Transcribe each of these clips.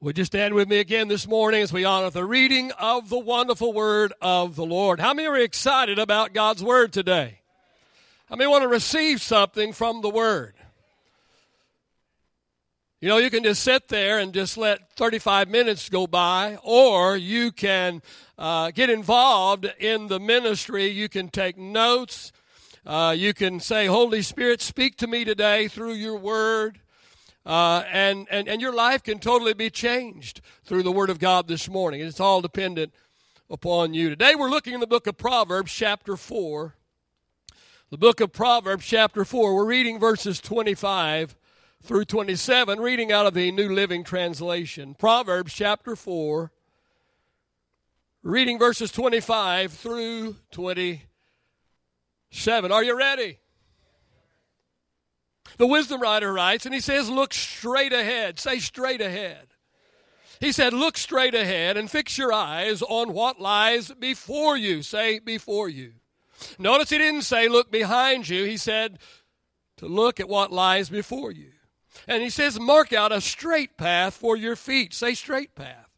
Would you stand with me again this morning as we honor the reading of the wonderful word of the Lord? How many are excited about God's word today? How many want to receive something from the word? You know, you can just sit there and just let 35 minutes go by, or you can uh, get involved in the ministry. You can take notes. Uh, you can say, Holy Spirit, speak to me today through your word. Uh, and, and, and your life can totally be changed through the Word of God this morning. It's all dependent upon you. Today we're looking in the book of Proverbs, chapter 4. The book of Proverbs, chapter 4. We're reading verses 25 through 27, reading out of the New Living Translation. Proverbs, chapter 4, reading verses 25 through 27. Are you ready? The wisdom writer writes, and he says, Look straight ahead. Say straight ahead. He said, Look straight ahead and fix your eyes on what lies before you. Say before you. Notice he didn't say look behind you. He said to look at what lies before you. And he says, Mark out a straight path for your feet. Say straight path.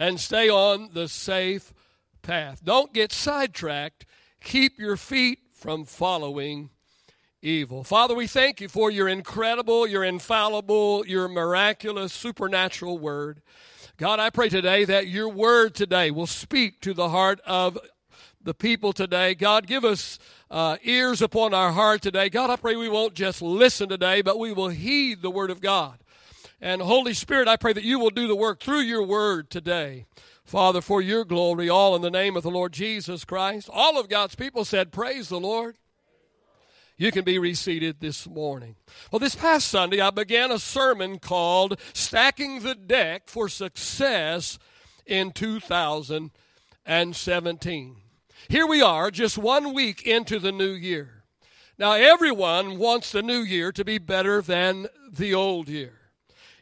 And stay on the safe path. Don't get sidetracked. Keep your feet from following evil. Father, we thank you for your incredible, your infallible, your miraculous, supernatural word. God, I pray today that your word today will speak to the heart of the people today. God, give us uh, ears upon our heart today. God, I pray we won't just listen today, but we will heed the word of God. And Holy Spirit, I pray that you will do the work through your word today. Father, for your glory, all in the name of the Lord Jesus Christ. All of God's people said, Praise the Lord. You can be reseated this morning. Well, this past Sunday, I began a sermon called Stacking the Deck for Success in 2017. Here we are, just one week into the new year. Now, everyone wants the new year to be better than the old year.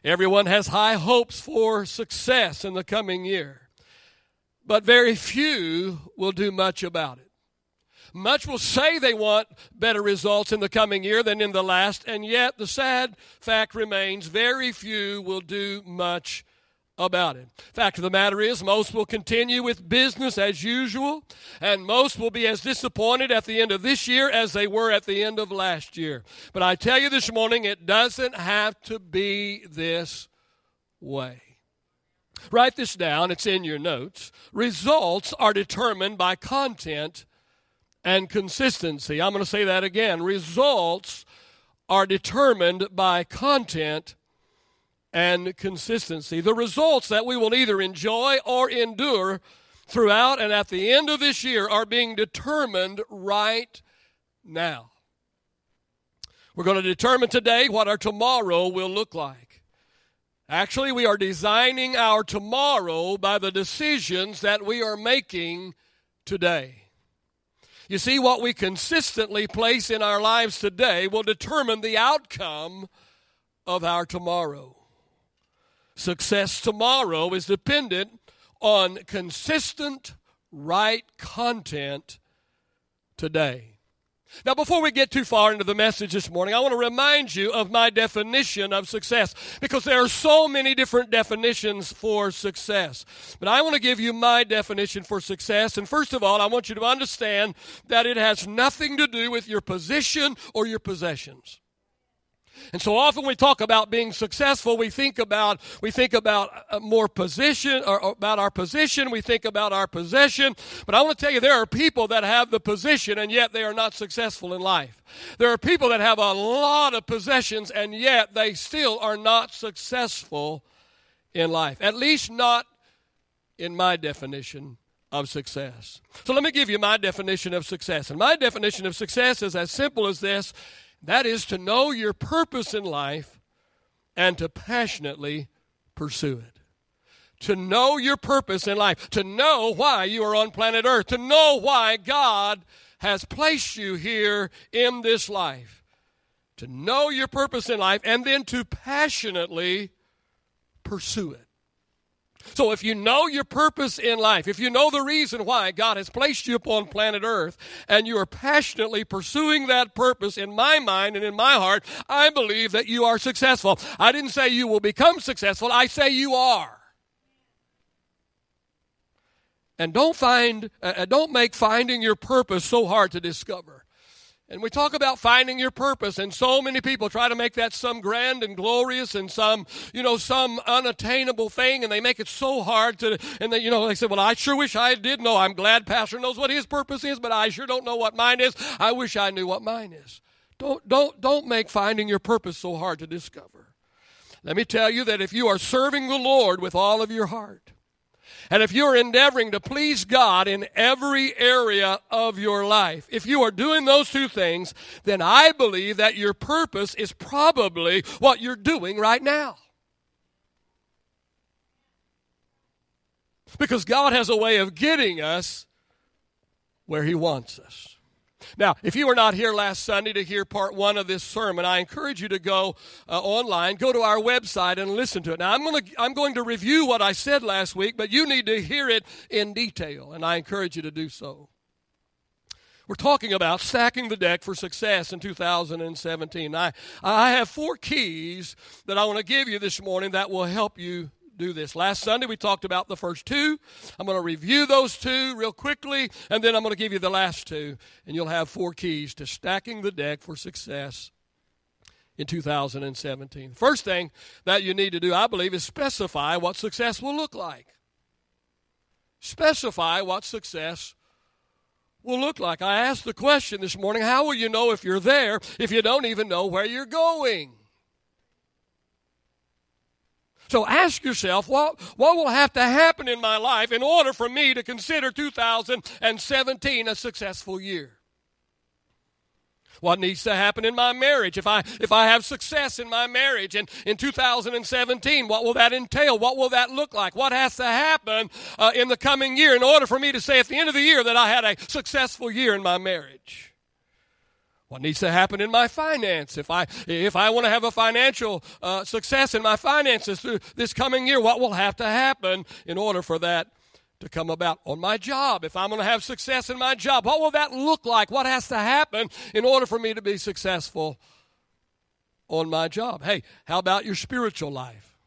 Everyone has high hopes for success in the coming year, but very few will do much about it. Much will say they want better results in the coming year than in the last, and yet the sad fact remains very few will do much about it. Fact of the matter is, most will continue with business as usual, and most will be as disappointed at the end of this year as they were at the end of last year. But I tell you this morning, it doesn't have to be this way. Write this down, it's in your notes. Results are determined by content and consistency. I'm going to say that again. Results are determined by content and consistency. The results that we will either enjoy or endure throughout and at the end of this year are being determined right now. We're going to determine today what our tomorrow will look like. Actually, we are designing our tomorrow by the decisions that we are making today. You see, what we consistently place in our lives today will determine the outcome of our tomorrow. Success tomorrow is dependent on consistent, right content today. Now, before we get too far into the message this morning, I want to remind you of my definition of success because there are so many different definitions for success. But I want to give you my definition for success. And first of all, I want you to understand that it has nothing to do with your position or your possessions. And so often we talk about being successful, we think about we think about uh, more position or about our position, we think about our possession. But I want to tell you there are people that have the position and yet they are not successful in life. There are people that have a lot of possessions and yet they still are not successful in life. At least not in my definition of success. So let me give you my definition of success. And my definition of success is as simple as this that is to know your purpose in life and to passionately pursue it. To know your purpose in life, to know why you are on planet Earth, to know why God has placed you here in this life. To know your purpose in life and then to passionately pursue it. So, if you know your purpose in life, if you know the reason why God has placed you upon planet Earth, and you are passionately pursuing that purpose in my mind and in my heart, I believe that you are successful. I didn't say you will become successful, I say you are. And don't find, uh, don't make finding your purpose so hard to discover. And we talk about finding your purpose, and so many people try to make that some grand and glorious and some, you know, some unattainable thing, and they make it so hard to, and they, you know, they say, well, I sure wish I did know. I'm glad Pastor knows what his purpose is, but I sure don't know what mine is. I wish I knew what mine is. Don't, don't, don't make finding your purpose so hard to discover. Let me tell you that if you are serving the Lord with all of your heart, and if you're endeavoring to please God in every area of your life, if you are doing those two things, then I believe that your purpose is probably what you're doing right now. Because God has a way of getting us where He wants us. Now, if you were not here last Sunday to hear part one of this sermon, I encourage you to go uh, online, go to our website, and listen to it. Now, I'm going to I'm going to review what I said last week, but you need to hear it in detail, and I encourage you to do so. We're talking about stacking the deck for success in 2017. I, I have four keys that I want to give you this morning that will help you do this. Last Sunday we talked about the first two. I'm going to review those two real quickly, and then I'm going to give you the last two, and you'll have four keys to stacking the deck for success in 2017. First thing that you need to do, I believe, is specify what success will look like. Specify what success will look like. I asked the question this morning how will you know if you're there if you don't even know where you're going? So ask yourself, what, what will have to happen in my life in order for me to consider 2017 a successful year? What needs to happen in my marriage? If I if I have success in my marriage and in 2017, what will that entail? What will that look like? What has to happen uh, in the coming year in order for me to say at the end of the year that I had a successful year in my marriage? What needs to happen in my finance? If I if I want to have a financial uh, success in my finances through this coming year, what will have to happen in order for that to come about on my job? If I'm going to have success in my job, what will that look like? What has to happen in order for me to be successful on my job? Hey, how about your spiritual life?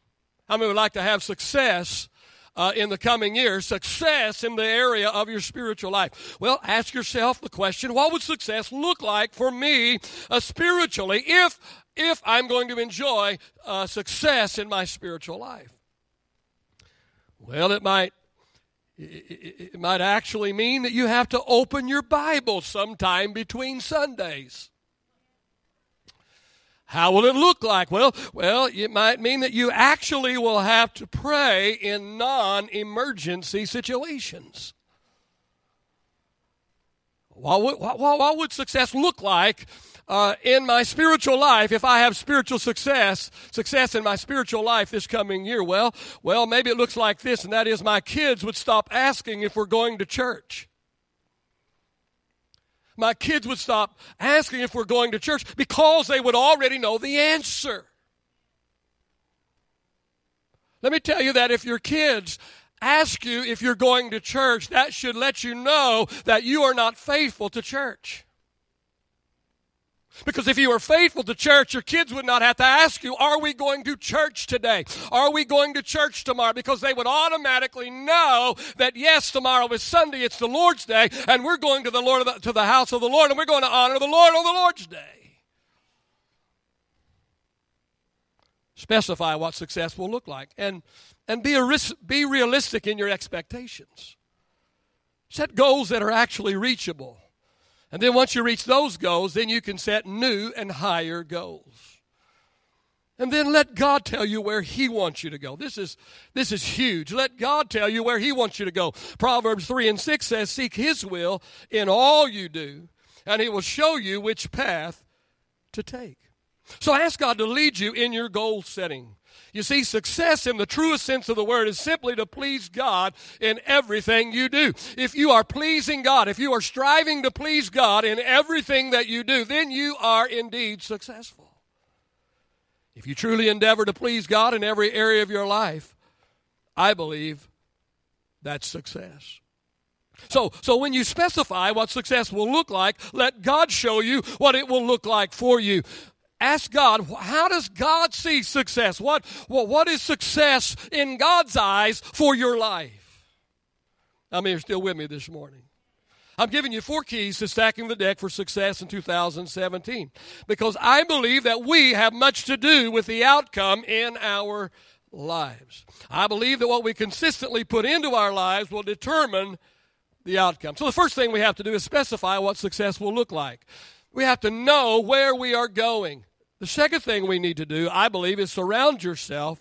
How many would like to have success uh, in the coming years, success in the area of your spiritual life? Well, ask yourself the question what would success look like for me uh, spiritually if, if I'm going to enjoy uh, success in my spiritual life? Well, it might it might actually mean that you have to open your Bible sometime between Sundays. How will it look like? Well, well, it might mean that you actually will have to pray in non-emergency situations. What would, what, what would success look like uh, in my spiritual life if I have spiritual success, success in my spiritual life this coming year? Well, well, maybe it looks like this, and that is my kids would stop asking if we're going to church my kids would stop asking if we're going to church because they would already know the answer. Let me tell you that if your kids ask you if you're going to church, that should let you know that you are not faithful to church. Because if you were faithful to church, your kids would not have to ask you, Are we going to church today? Are we going to church tomorrow? Because they would automatically know that, yes, tomorrow is Sunday, it's the Lord's Day, and we're going to the, Lord the, to the house of the Lord, and we're going to honor the Lord on the Lord's Day. Specify what success will look like, and, and be, a, be realistic in your expectations. Set goals that are actually reachable. And then once you reach those goals, then you can set new and higher goals. And then let God tell you where He wants you to go. This is, this is huge. Let God tell you where He wants you to go. Proverbs 3 and 6 says, Seek His will in all you do, and He will show you which path to take. So ask God to lead you in your goal setting. You see, success in the truest sense of the word is simply to please God in everything you do. If you are pleasing God, if you are striving to please God in everything that you do, then you are indeed successful. If you truly endeavor to please God in every area of your life, I believe that's success. So, so when you specify what success will look like, let God show you what it will look like for you. Ask God, how does God see success? What, what, what is success in God's eyes for your life? I mean, you're still with me this morning. I'm giving you four keys to stacking the deck for success in 2017 because I believe that we have much to do with the outcome in our lives. I believe that what we consistently put into our lives will determine the outcome. So the first thing we have to do is specify what success will look like. We have to know where we are going. The second thing we need to do, I believe, is surround yourself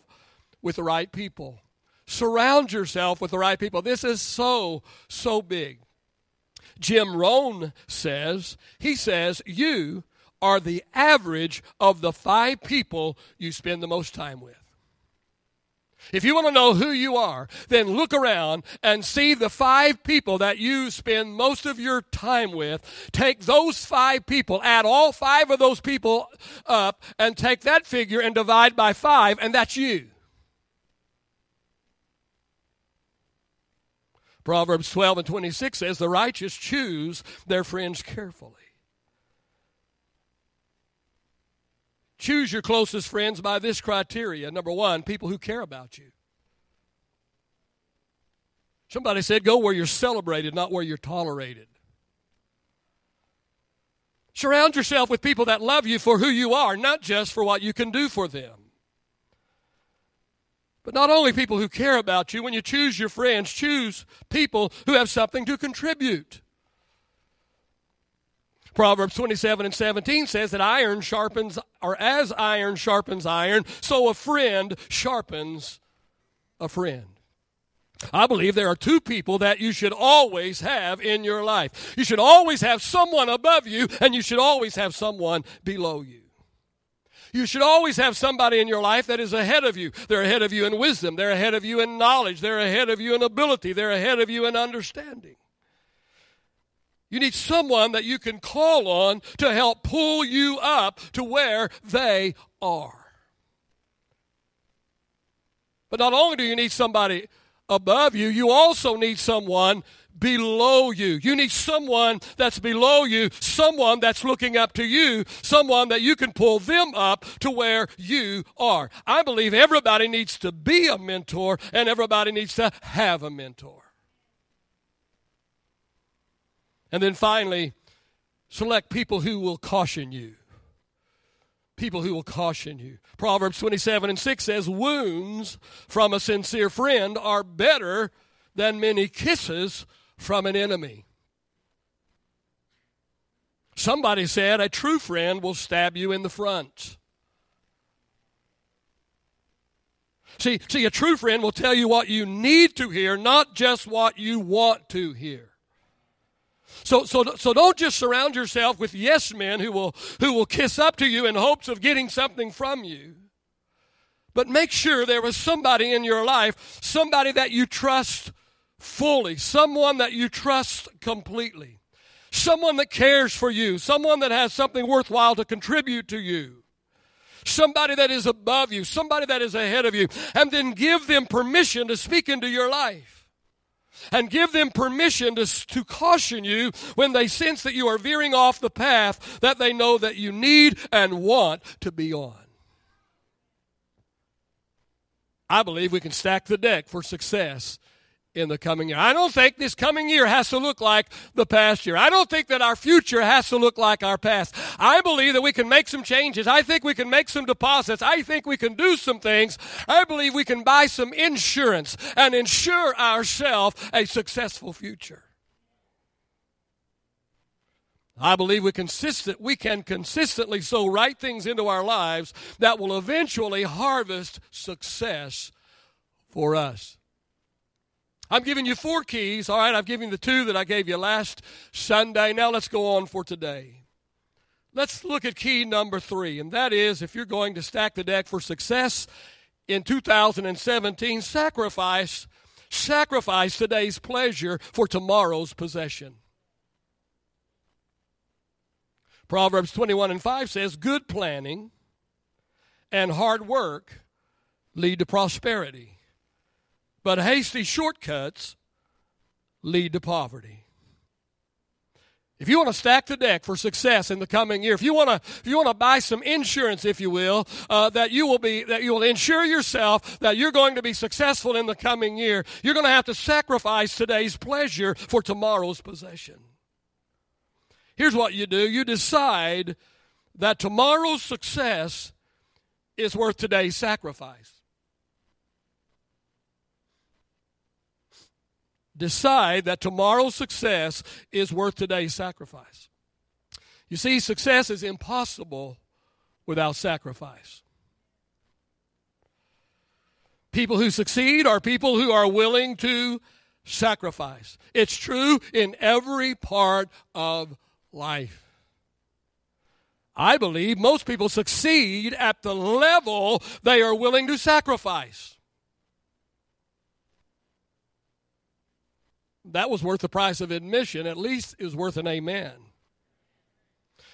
with the right people. Surround yourself with the right people. This is so, so big. Jim Rohn says, he says, you are the average of the five people you spend the most time with. If you want to know who you are, then look around and see the five people that you spend most of your time with. Take those five people, add all five of those people up, and take that figure and divide by five, and that's you. Proverbs 12 and 26 says, The righteous choose their friends carefully. Choose your closest friends by this criteria. Number one, people who care about you. Somebody said, go where you're celebrated, not where you're tolerated. Surround yourself with people that love you for who you are, not just for what you can do for them. But not only people who care about you, when you choose your friends, choose people who have something to contribute. Proverbs 27 and 17 says that iron sharpens, or as iron sharpens iron, so a friend sharpens a friend. I believe there are two people that you should always have in your life. You should always have someone above you, and you should always have someone below you. You should always have somebody in your life that is ahead of you. They're ahead of you in wisdom. They're ahead of you in knowledge. They're ahead of you in ability. They're ahead of you in understanding. You need someone that you can call on to help pull you up to where they are. But not only do you need somebody above you, you also need someone below you. You need someone that's below you, someone that's looking up to you, someone that you can pull them up to where you are. I believe everybody needs to be a mentor and everybody needs to have a mentor. And then finally, select people who will caution you. People who will caution you. Proverbs 27 and 6 says, Wounds from a sincere friend are better than many kisses from an enemy. Somebody said, A true friend will stab you in the front. See, see, a true friend will tell you what you need to hear, not just what you want to hear. So, so, so don't just surround yourself with yes men who will, who will kiss up to you in hopes of getting something from you. But make sure there is somebody in your life, somebody that you trust fully, someone that you trust completely, someone that cares for you, someone that has something worthwhile to contribute to you, somebody that is above you, somebody that is ahead of you, and then give them permission to speak into your life and give them permission to, to caution you when they sense that you are veering off the path that they know that you need and want to be on. I believe we can stack the deck for success in the coming year. I don't think this coming year has to look like the past year. I don't think that our future has to look like our past. I believe that we can make some changes. I think we can make some deposits. I think we can do some things. I believe we can buy some insurance and ensure ourselves a successful future. I believe we consistent we can consistently sow right things into our lives that will eventually harvest success for us. I'm giving you four keys. All right, I've given you the two that I gave you last Sunday. Now let's go on for today. Let's look at key number three, and that is if you're going to stack the deck for success in 2017, sacrifice sacrifice today's pleasure for tomorrow's possession. Proverbs 21 and 5 says, Good planning and hard work lead to prosperity but hasty shortcuts lead to poverty. If you want to stack the deck for success in the coming year, if you want to, if you want to buy some insurance, if you will, uh, that you will be, that you will insure yourself that you're going to be successful in the coming year, you're going to have to sacrifice today's pleasure for tomorrow's possession. Here's what you do: you decide that tomorrow's success is worth today's sacrifice. Decide that tomorrow's success is worth today's sacrifice. You see, success is impossible without sacrifice. People who succeed are people who are willing to sacrifice. It's true in every part of life. I believe most people succeed at the level they are willing to sacrifice. That was worth the price of admission. At least was worth an amen.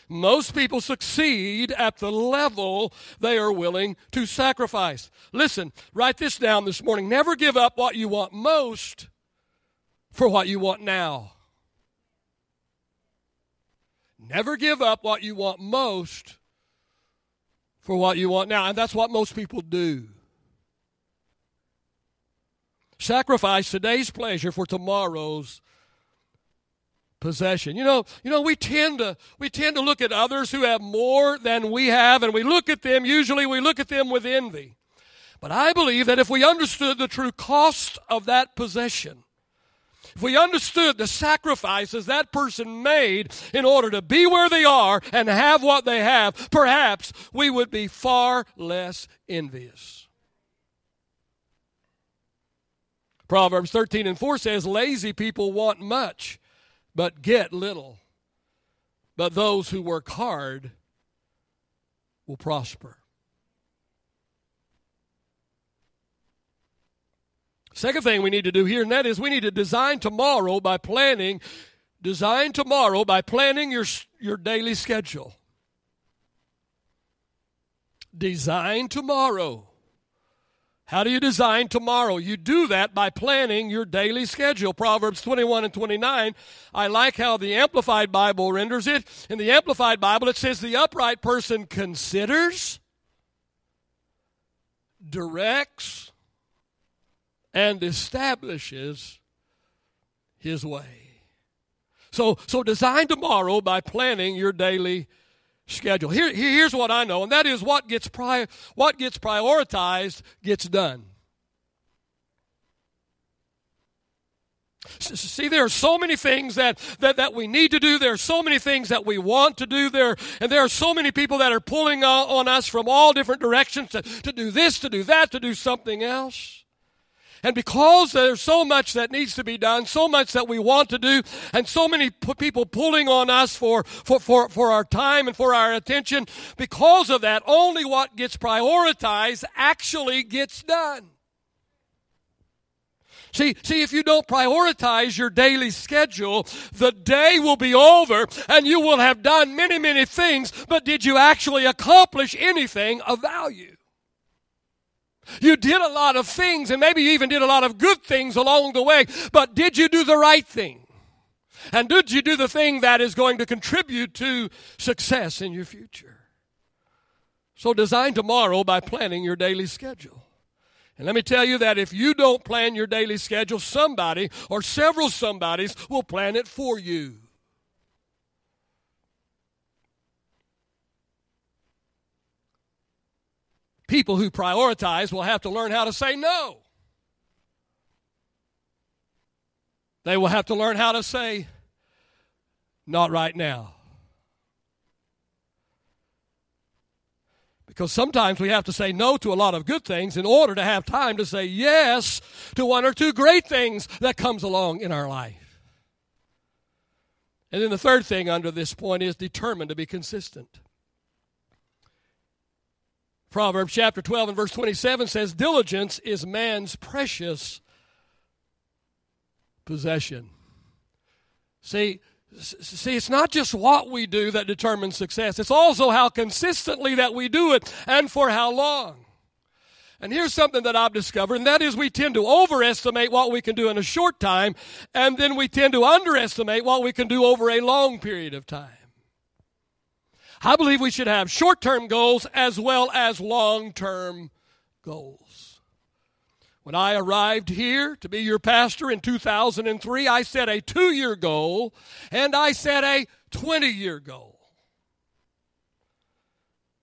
Most people succeed at the level they are willing to sacrifice. Listen, write this down this morning. Never give up what you want most for what you want now. Never give up what you want most for what you want now. And that's what most people do. Sacrifice today's pleasure for tomorrow's possession. You know, you know, we tend to we tend to look at others who have more than we have, and we look at them, usually we look at them with envy. But I believe that if we understood the true cost of that possession, if we understood the sacrifices that person made in order to be where they are and have what they have, perhaps we would be far less envious. Proverbs 13 and 4 says, Lazy people want much, but get little. But those who work hard will prosper. Second thing we need to do here, and that is we need to design tomorrow by planning, design tomorrow by planning your, your daily schedule. Design tomorrow. How do you design tomorrow? You do that by planning your daily schedule. Proverbs 21 and 29. I like how the Amplified Bible renders it. In the Amplified Bible, it says the upright person considers, directs, and establishes his way. So, so design tomorrow by planning your daily schedule. Here, here's what I know, and that is what gets, pri- what gets prioritized gets done. See, there are so many things that, that, that we need to do. There are so many things that we want to do there. And there are so many people that are pulling on, on us from all different directions to, to do this, to do that, to do something else. And because there's so much that needs to be done, so much that we want to do, and so many p- people pulling on us for, for, for, for our time and for our attention, because of that, only what gets prioritized actually gets done. See, see, if you don't prioritize your daily schedule, the day will be over and you will have done many, many things, but did you actually accomplish anything of value? You did a lot of things, and maybe you even did a lot of good things along the way, but did you do the right thing? And did you do the thing that is going to contribute to success in your future? So design tomorrow by planning your daily schedule. And let me tell you that if you don't plan your daily schedule, somebody or several somebodies will plan it for you. People who prioritize will have to learn how to say no. They will have to learn how to say, not right now. Because sometimes we have to say no to a lot of good things in order to have time to say yes to one or two great things that comes along in our life. And then the third thing under this point is determined to be consistent. Proverbs chapter 12 and verse 27 says, Diligence is man's precious possession. See, see, it's not just what we do that determines success, it's also how consistently that we do it and for how long. And here's something that I've discovered, and that is we tend to overestimate what we can do in a short time, and then we tend to underestimate what we can do over a long period of time. I believe we should have short term goals as well as long term goals. When I arrived here to be your pastor in 2003, I set a two year goal and I set a 20 year goal.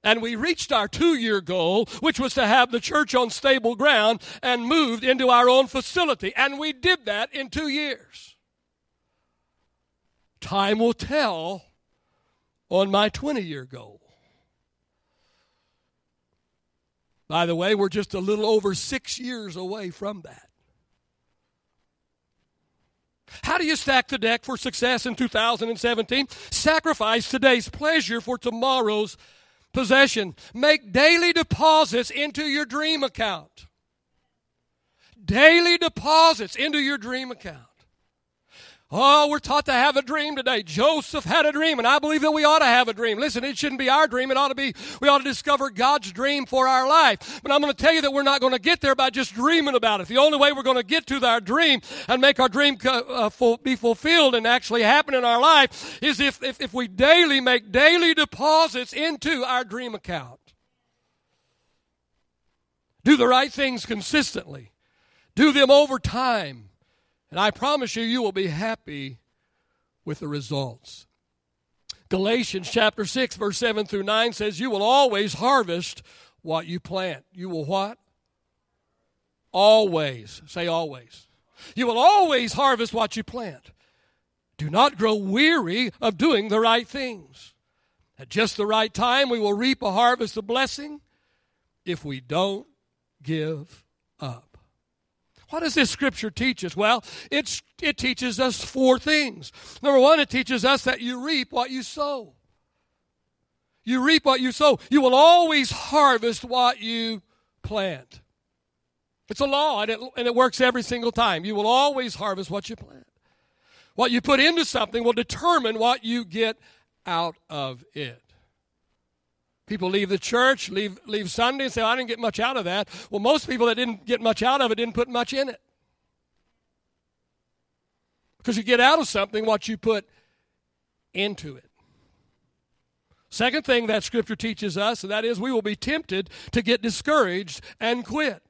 And we reached our two year goal, which was to have the church on stable ground and moved into our own facility. And we did that in two years. Time will tell on my 20 year goal. By the way, we're just a little over six years away from that. How do you stack the deck for success in 2017? Sacrifice today's pleasure for tomorrow's possession. Make daily deposits into your dream account. Daily deposits into your dream account. Oh, we're taught to have a dream today. Joseph had a dream, and I believe that we ought to have a dream. Listen, it shouldn't be our dream. It ought to be, we ought to discover God's dream for our life. But I'm going to tell you that we're not going to get there by just dreaming about it. The only way we're going to get to our dream and make our dream uh, be fulfilled and actually happen in our life is if, if, if we daily make daily deposits into our dream account. Do the right things consistently. Do them over time. And I promise you, you will be happy with the results. Galatians chapter 6, verse 7 through 9 says, You will always harvest what you plant. You will what? Always. Say always. You will always harvest what you plant. Do not grow weary of doing the right things. At just the right time, we will reap a harvest of blessing if we don't give up. What does this scripture teach us? Well, it's, it teaches us four things. Number one, it teaches us that you reap what you sow. You reap what you sow. You will always harvest what you plant. It's a law, and it, and it works every single time. You will always harvest what you plant. What you put into something will determine what you get out of it. People leave the church, leave, leave Sunday, and say, oh, I didn't get much out of that. Well, most people that didn't get much out of it didn't put much in it. Because you get out of something what you put into it. Second thing that scripture teaches us, and that is we will be tempted to get discouraged and quit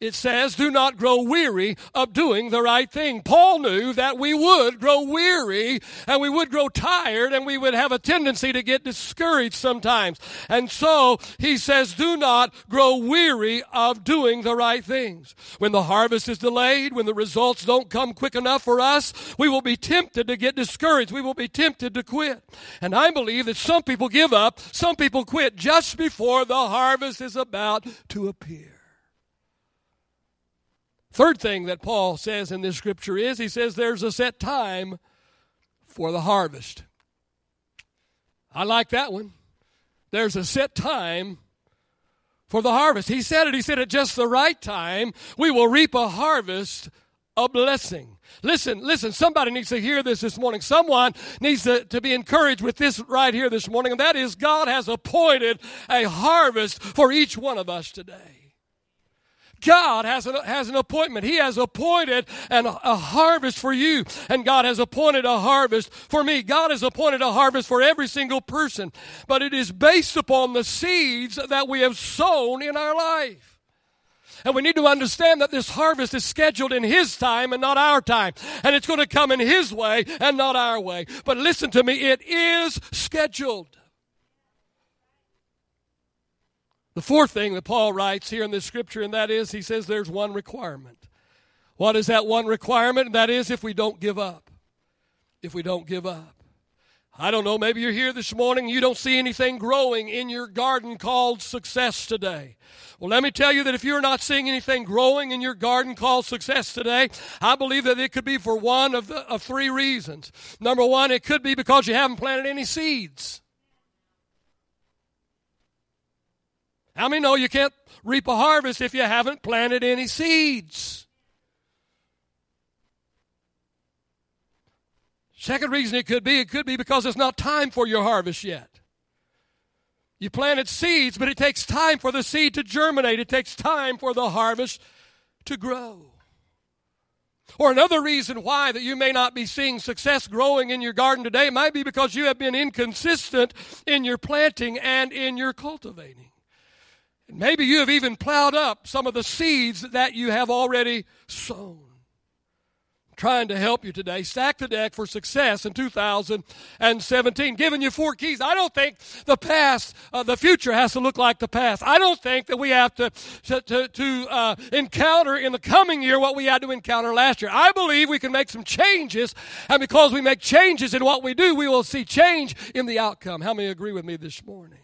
it says, Do not grow weary of doing the right thing. Paul knew that we would grow weary and we would grow tired and we would have a tendency to get discouraged sometimes. And so he says, Do not grow weary of doing the right things. When the harvest is delayed, when the results don't come quick enough for us, we will be tempted to get discouraged. We will be tempted to quit. And I believe that some people give up, some people quit just before the harvest is about to appear. Third thing that Paul says in this scripture is he says there's a set time for the harvest. I like that one. There's a set time for the harvest. He said it, he said at just the right time, we will reap a harvest a blessing. Listen, listen, somebody needs to hear this this morning. Someone needs to, to be encouraged with this right here this morning, and that is God has appointed a harvest for each one of us today. God has an, has an appointment. He has appointed an, a harvest for you, and God has appointed a harvest for me. God has appointed a harvest for every single person, but it is based upon the seeds that we have sown in our life. And we need to understand that this harvest is scheduled in His time and not our time. And it's going to come in His way and not our way. But listen to me, it is scheduled. The fourth thing that Paul writes here in this scripture, and that is, he says there's one requirement. What is that one requirement? That is, if we don't give up. If we don't give up. I don't know, maybe you're here this morning, you don't see anything growing in your garden called success today. Well, let me tell you that if you're not seeing anything growing in your garden called success today, I believe that it could be for one of, the, of three reasons. Number one, it could be because you haven't planted any seeds. How many know you can't reap a harvest if you haven't planted any seeds? Second reason it could be, it could be because it's not time for your harvest yet. You planted seeds, but it takes time for the seed to germinate. It takes time for the harvest to grow. Or another reason why that you may not be seeing success growing in your garden today might be because you have been inconsistent in your planting and in your cultivating. Maybe you have even plowed up some of the seeds that you have already sown trying to help you today. Stack the deck for success in 2017. Giving you four keys. I don't think the past, uh, the future has to look like the past. I don't think that we have to, to, to, to uh, encounter in the coming year what we had to encounter last year. I believe we can make some changes, and because we make changes in what we do, we will see change in the outcome. How many agree with me this morning?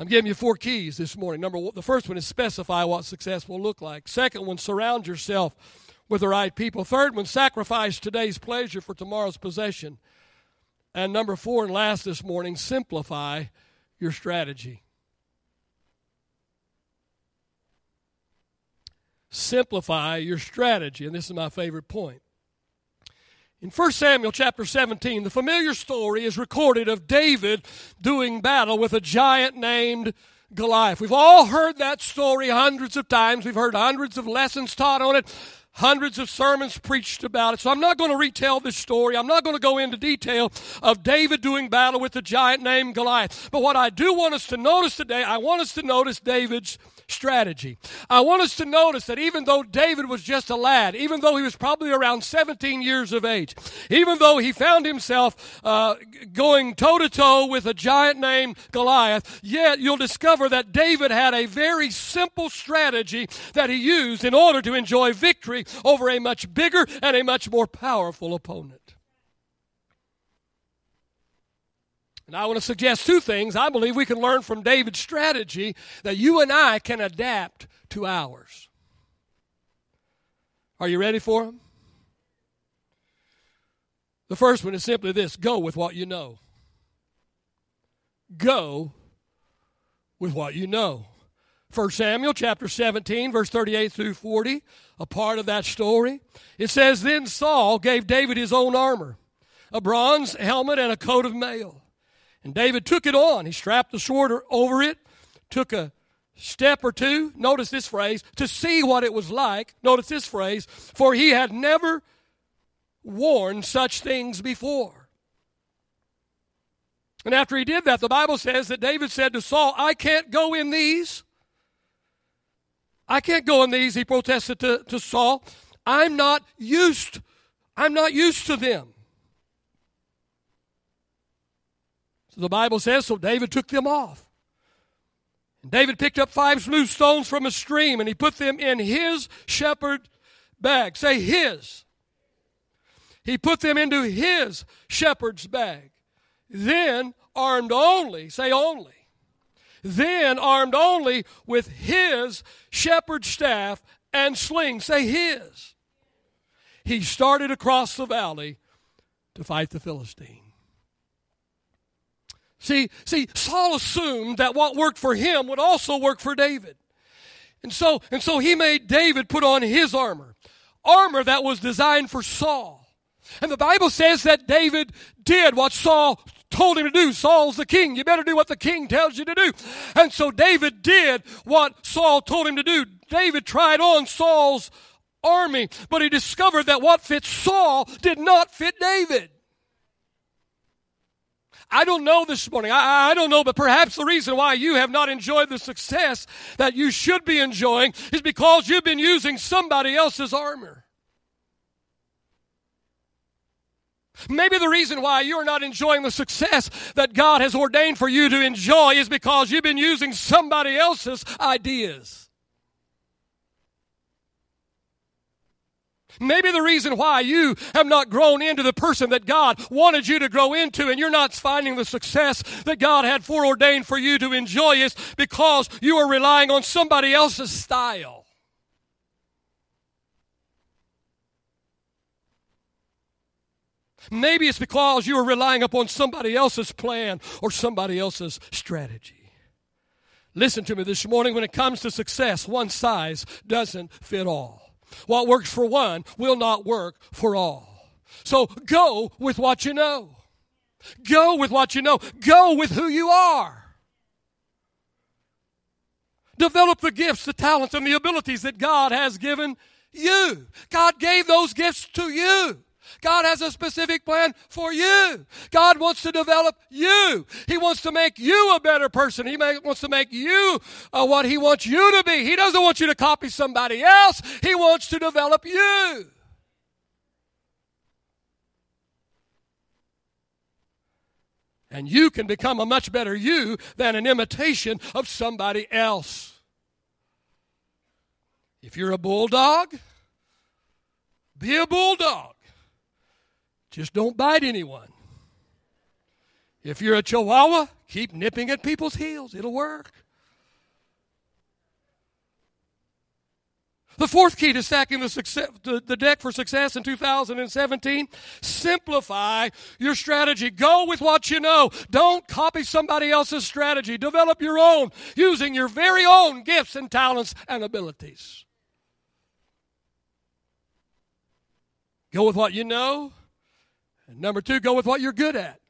I'm giving you four keys this morning. Number one, the first one is specify what success will look like. Second one, surround yourself with the right people. Third one, sacrifice today's pleasure for tomorrow's possession. And number four and last this morning, simplify your strategy. Simplify your strategy. And this is my favorite point. In 1 Samuel chapter 17, the familiar story is recorded of David doing battle with a giant named Goliath. We've all heard that story hundreds of times. We've heard hundreds of lessons taught on it hundreds of sermons preached about it. So I'm not going to retell this story. I'm not going to go into detail of David doing battle with the giant named Goliath. But what I do want us to notice today, I want us to notice David's strategy. I want us to notice that even though David was just a lad, even though he was probably around 17 years of age, even though he found himself uh, going toe to toe with a giant named Goliath, yet you'll discover that David had a very simple strategy that he used in order to enjoy victory over a much bigger and a much more powerful opponent. And I want to suggest two things I believe we can learn from David's strategy that you and I can adapt to ours. Are you ready for them? The first one is simply this go with what you know. Go with what you know. 1 Samuel chapter 17, verse 38 through 40, a part of that story. It says, Then Saul gave David his own armor, a bronze helmet, and a coat of mail. And David took it on. He strapped the sword over it, took a step or two. Notice this phrase to see what it was like. Notice this phrase for he had never worn such things before. And after he did that, the Bible says that David said to Saul, I can't go in these. I can't go in these, he protested to, to Saul. I'm not used, I'm not used to them. So the Bible says, so David took them off. And David picked up five smooth stones from a stream and he put them in his shepherd bag. Say his. He put them into his shepherd's bag. Then, armed only, say only. Then, armed only with his shepherd's staff and sling, say his. He started across the valley to fight the Philistine. See, see, Saul assumed that what worked for him would also work for David. And so, and so he made David put on his armor, armor that was designed for Saul. And the Bible says that David did what Saul told him to do. Saul's the king. You better do what the king tells you to do. And so David did what Saul told him to do. David tried on Saul's army, but he discovered that what fit Saul did not fit David. I don't know this morning. I, I don't know, but perhaps the reason why you have not enjoyed the success that you should be enjoying is because you've been using somebody else's armor. Maybe the reason why you're not enjoying the success that God has ordained for you to enjoy is because you've been using somebody else's ideas. Maybe the reason why you have not grown into the person that God wanted you to grow into and you're not finding the success that God had foreordained for you to enjoy is because you are relying on somebody else's style. Maybe it's because you are relying upon somebody else's plan or somebody else's strategy. Listen to me this morning when it comes to success, one size doesn't fit all. What works for one will not work for all. So go with what you know. Go with what you know. Go with who you are. Develop the gifts, the talents, and the abilities that God has given you. God gave those gifts to you. God has a specific plan for you. God wants to develop you. He wants to make you a better person. He may, wants to make you uh, what He wants you to be. He doesn't want you to copy somebody else. He wants to develop you. And you can become a much better you than an imitation of somebody else. If you're a bulldog, be a bulldog. Just don't bite anyone. If you're a chihuahua, keep nipping at people's heels. It'll work. The fourth key to stacking the, success, the, the, deck for success in 2017 simplify your strategy. Go with what you know. Don't copy somebody else's strategy. Develop your own using your very own gifts and talents and abilities. Go with what you know. And number two, go with what you're good at.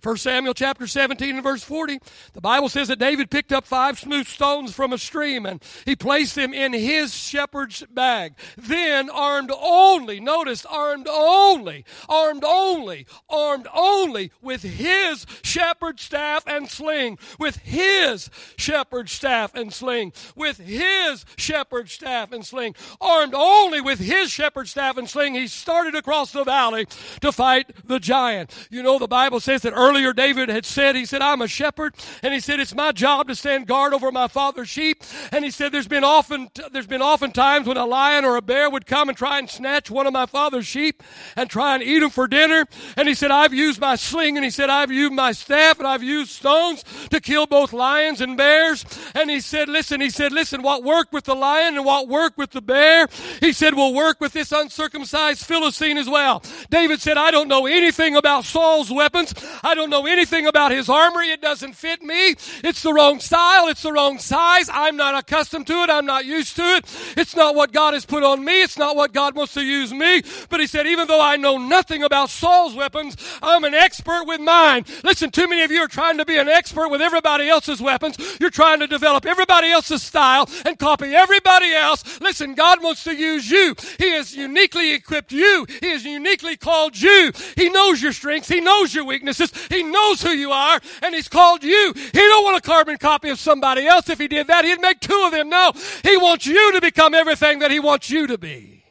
1 Samuel chapter 17 and verse 40, the Bible says that David picked up five smooth stones from a stream and he placed them in his shepherd's bag. Then, armed only, notice, armed only, armed only, armed only with his shepherd's staff and sling, with his shepherd's staff and sling, with his shepherd's staff and sling, armed only with his shepherd's staff and sling, he started across the valley to fight the giant. You know, the Bible says that earlier David had said, he said, I'm a shepherd. And he said, it's my job to stand guard over my father's sheep. And he said, there's been often, there's been often times when a lion or a bear would come and try and snatch one of my father's sheep and try and eat them for dinner. And he said, I've used my sling and he said, I've used my staff and I've used stones to kill both lions and bears. And he said, listen, he said, listen, what worked with the lion and what worked with the bear, he said, will work with this uncircumcised Philistine as well. David said, I don't know anything about Saul's weapons. I don't know anything about his armory. It doesn't fit me. It's the wrong style. It's the wrong size. I'm not accustomed to it. I'm not used to it. It's not what God has put on me. It's not what God wants to use me. But he said, even though I know nothing about Saul's weapons, I'm an expert with mine. Listen, too many of you are trying to be an expert with everybody else's weapons. You're trying to develop everybody else's style and copy everybody else. Listen, God wants to use you. He has uniquely equipped you. He has uniquely called you. He knows your strengths. He knows your weaknesses. He knows who you are, and He's called you. He don't want a carbon copy of somebody else. If He did that, He'd make two of them. No, He wants you to become everything that He wants you to be.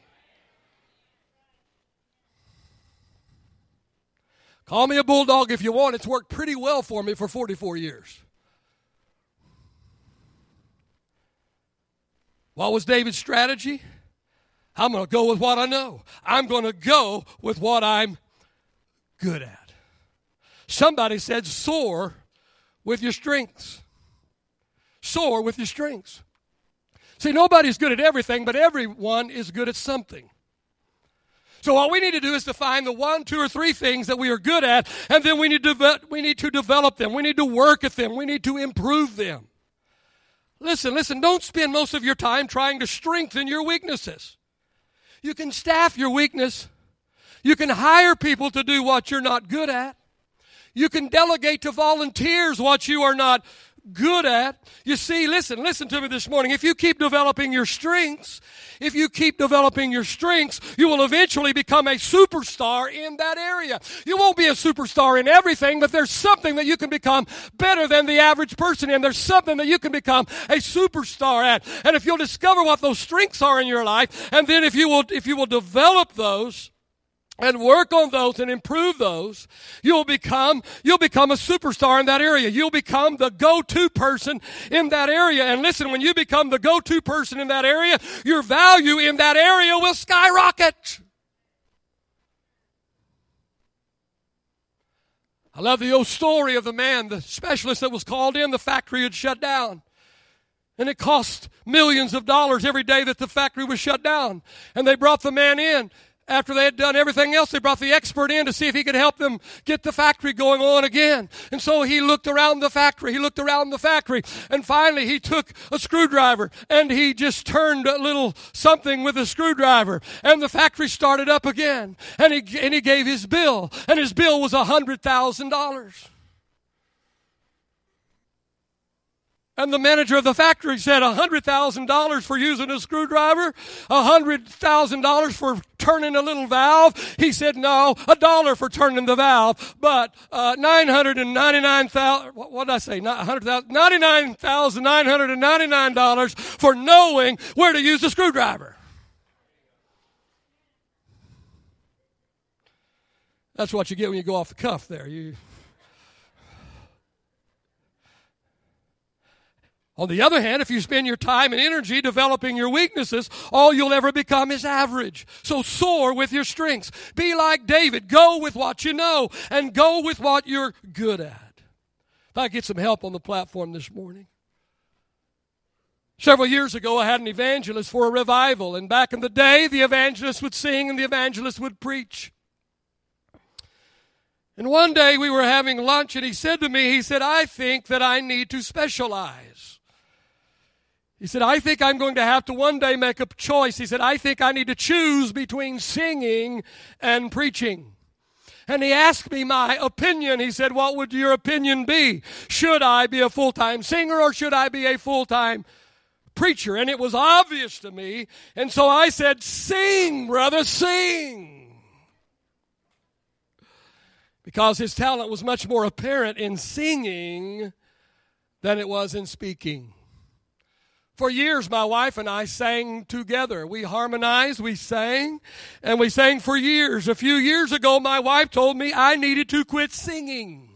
Call me a bulldog if you want. It's worked pretty well for me for 44 years. What was David's strategy? I'm going to go with what I know. I'm going to go with what I'm good at. Somebody said, soar with your strengths. Soar with your strengths. See, nobody's good at everything, but everyone is good at something. So all we need to do is to find the one, two, or three things that we are good at, and then we need to de- we need to develop them. We need to work at them. We need to improve them. Listen, listen. Don't spend most of your time trying to strengthen your weaknesses. You can staff your weakness. You can hire people to do what you're not good at. You can delegate to volunteers what you are not good at. You see, listen, listen to me this morning. If you keep developing your strengths, if you keep developing your strengths, you will eventually become a superstar in that area. You won't be a superstar in everything, but there's something that you can become better than the average person in. There's something that you can become a superstar at. And if you'll discover what those strengths are in your life, and then if you will, if you will develop those, and work on those and improve those, you'll become, you'll become a superstar in that area. You'll become the go-to person in that area. And listen, when you become the go-to person in that area, your value in that area will skyrocket. I love the old story of the man, the specialist that was called in, the factory had shut down. And it cost millions of dollars every day that the factory was shut down. And they brought the man in after they had done everything else, they brought the expert in to see if he could help them get the factory going on again. And so he looked around the factory. He looked around the factory. And finally, he took a screwdriver and he just turned a little something with a screwdriver. And the factory started up again. And he, and he gave his bill. And his bill was a $100,000. And the manager of the factory said $100,000 for using a screwdriver, $100,000 for turning a little valve. He said, no, a dollar for turning the valve, but uh, 999,000, what did I say? $99,999 for knowing where to use the screwdriver. That's what you get when you go off the cuff there. You On the other hand, if you spend your time and energy developing your weaknesses, all you'll ever become is average. So soar with your strengths. Be like David. Go with what you know and go with what you're good at. If I get some help on the platform this morning. Several years ago, I had an evangelist for a revival, and back in the day, the evangelist would sing and the evangelist would preach. And one day we were having lunch, and he said to me, he said, I think that I need to specialize. He said, I think I'm going to have to one day make a choice. He said, I think I need to choose between singing and preaching. And he asked me my opinion. He said, What would your opinion be? Should I be a full time singer or should I be a full time preacher? And it was obvious to me. And so I said, Sing, brother, sing. Because his talent was much more apparent in singing than it was in speaking. For years, my wife and I sang together. We harmonized, we sang, and we sang for years. A few years ago, my wife told me I needed to quit singing.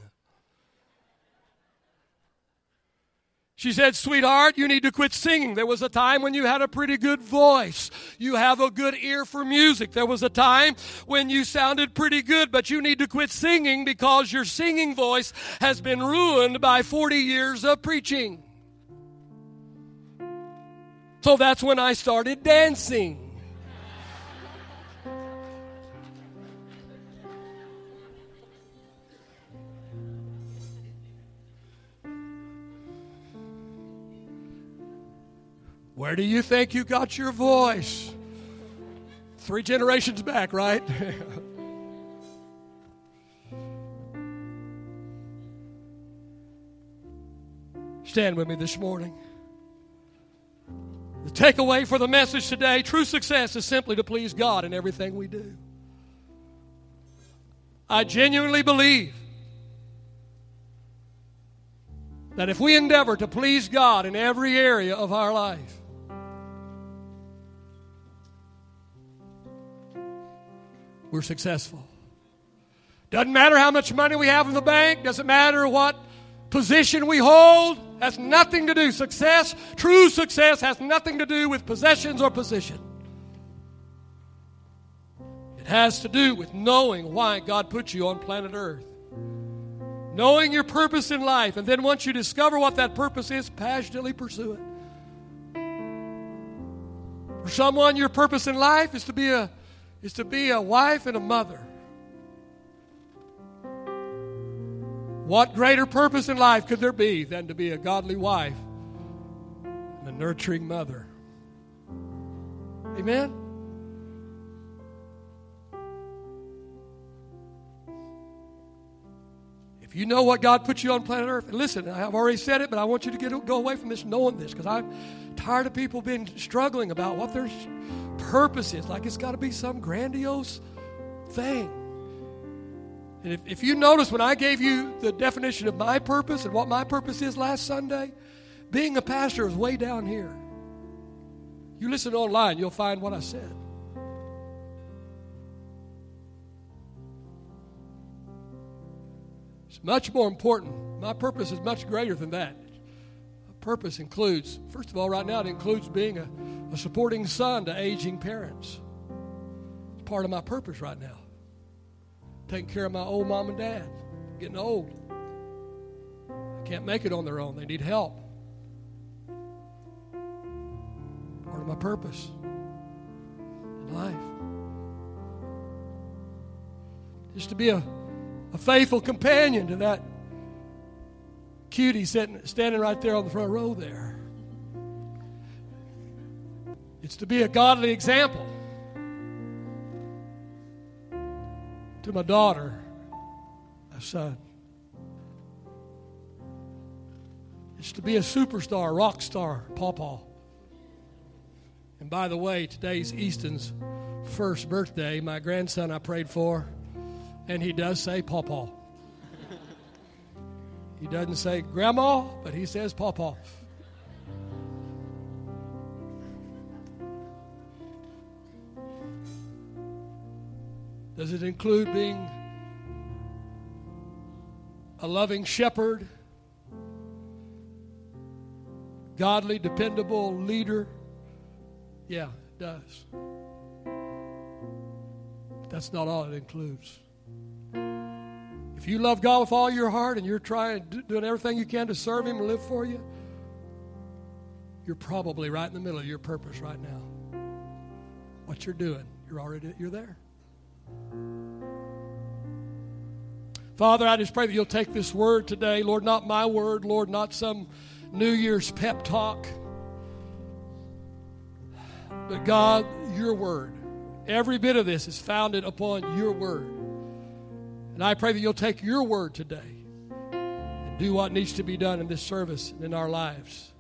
She said, Sweetheart, you need to quit singing. There was a time when you had a pretty good voice. You have a good ear for music. There was a time when you sounded pretty good, but you need to quit singing because your singing voice has been ruined by 40 years of preaching. So that's when I started dancing. Where do you think you got your voice? Three generations back, right? Stand with me this morning. Takeaway for the message today true success is simply to please God in everything we do. I genuinely believe that if we endeavor to please God in every area of our life, we're successful. Doesn't matter how much money we have in the bank, doesn't matter what position we hold has nothing to do. Success, true success, has nothing to do with possessions or position. It has to do with knowing why God put you on planet Earth. Knowing your purpose in life, and then once you discover what that purpose is, passionately pursue it. For someone, your purpose in life is to be a is to be a wife and a mother. What greater purpose in life could there be than to be a godly wife and a nurturing mother? Amen? If you know what God put you on planet Earth, and listen, I've already said it, but I want you to get, go away from this knowing this because I'm tired of people being struggling about what their purpose is. Like it's got to be some grandiose thing. And if, if you notice when I gave you the definition of my purpose and what my purpose is last Sunday, being a pastor is way down here. You listen online, you'll find what I said. It's much more important. My purpose is much greater than that. My purpose includes, first of all, right now, it includes being a, a supporting son to aging parents. It's part of my purpose right now taking care of my old mom and dad, getting old. I can't make it on their own. They need help. Part of my purpose in life. Just to be a, a faithful companion to that cutie sitting, standing right there on the front row there. It's to be a godly example to my daughter, my son. It's to be a superstar, rock star, Paw And by the way, today's Easton's first birthday. My grandson I prayed for, and he does say Paw He doesn't say Grandma, but he says Paw Does it include being a loving shepherd, godly, dependable leader? Yeah, it does. That's not all it includes. If you love God with all your heart and you're trying doing everything you can to serve Him and live for you, you're probably right in the middle of your purpose right now. What you're doing, you're already you're there. Father, I just pray that you'll take this word today. Lord, not my word, Lord, not some New Year's pep talk. But God, your word. Every bit of this is founded upon your word. And I pray that you'll take your word today and do what needs to be done in this service and in our lives.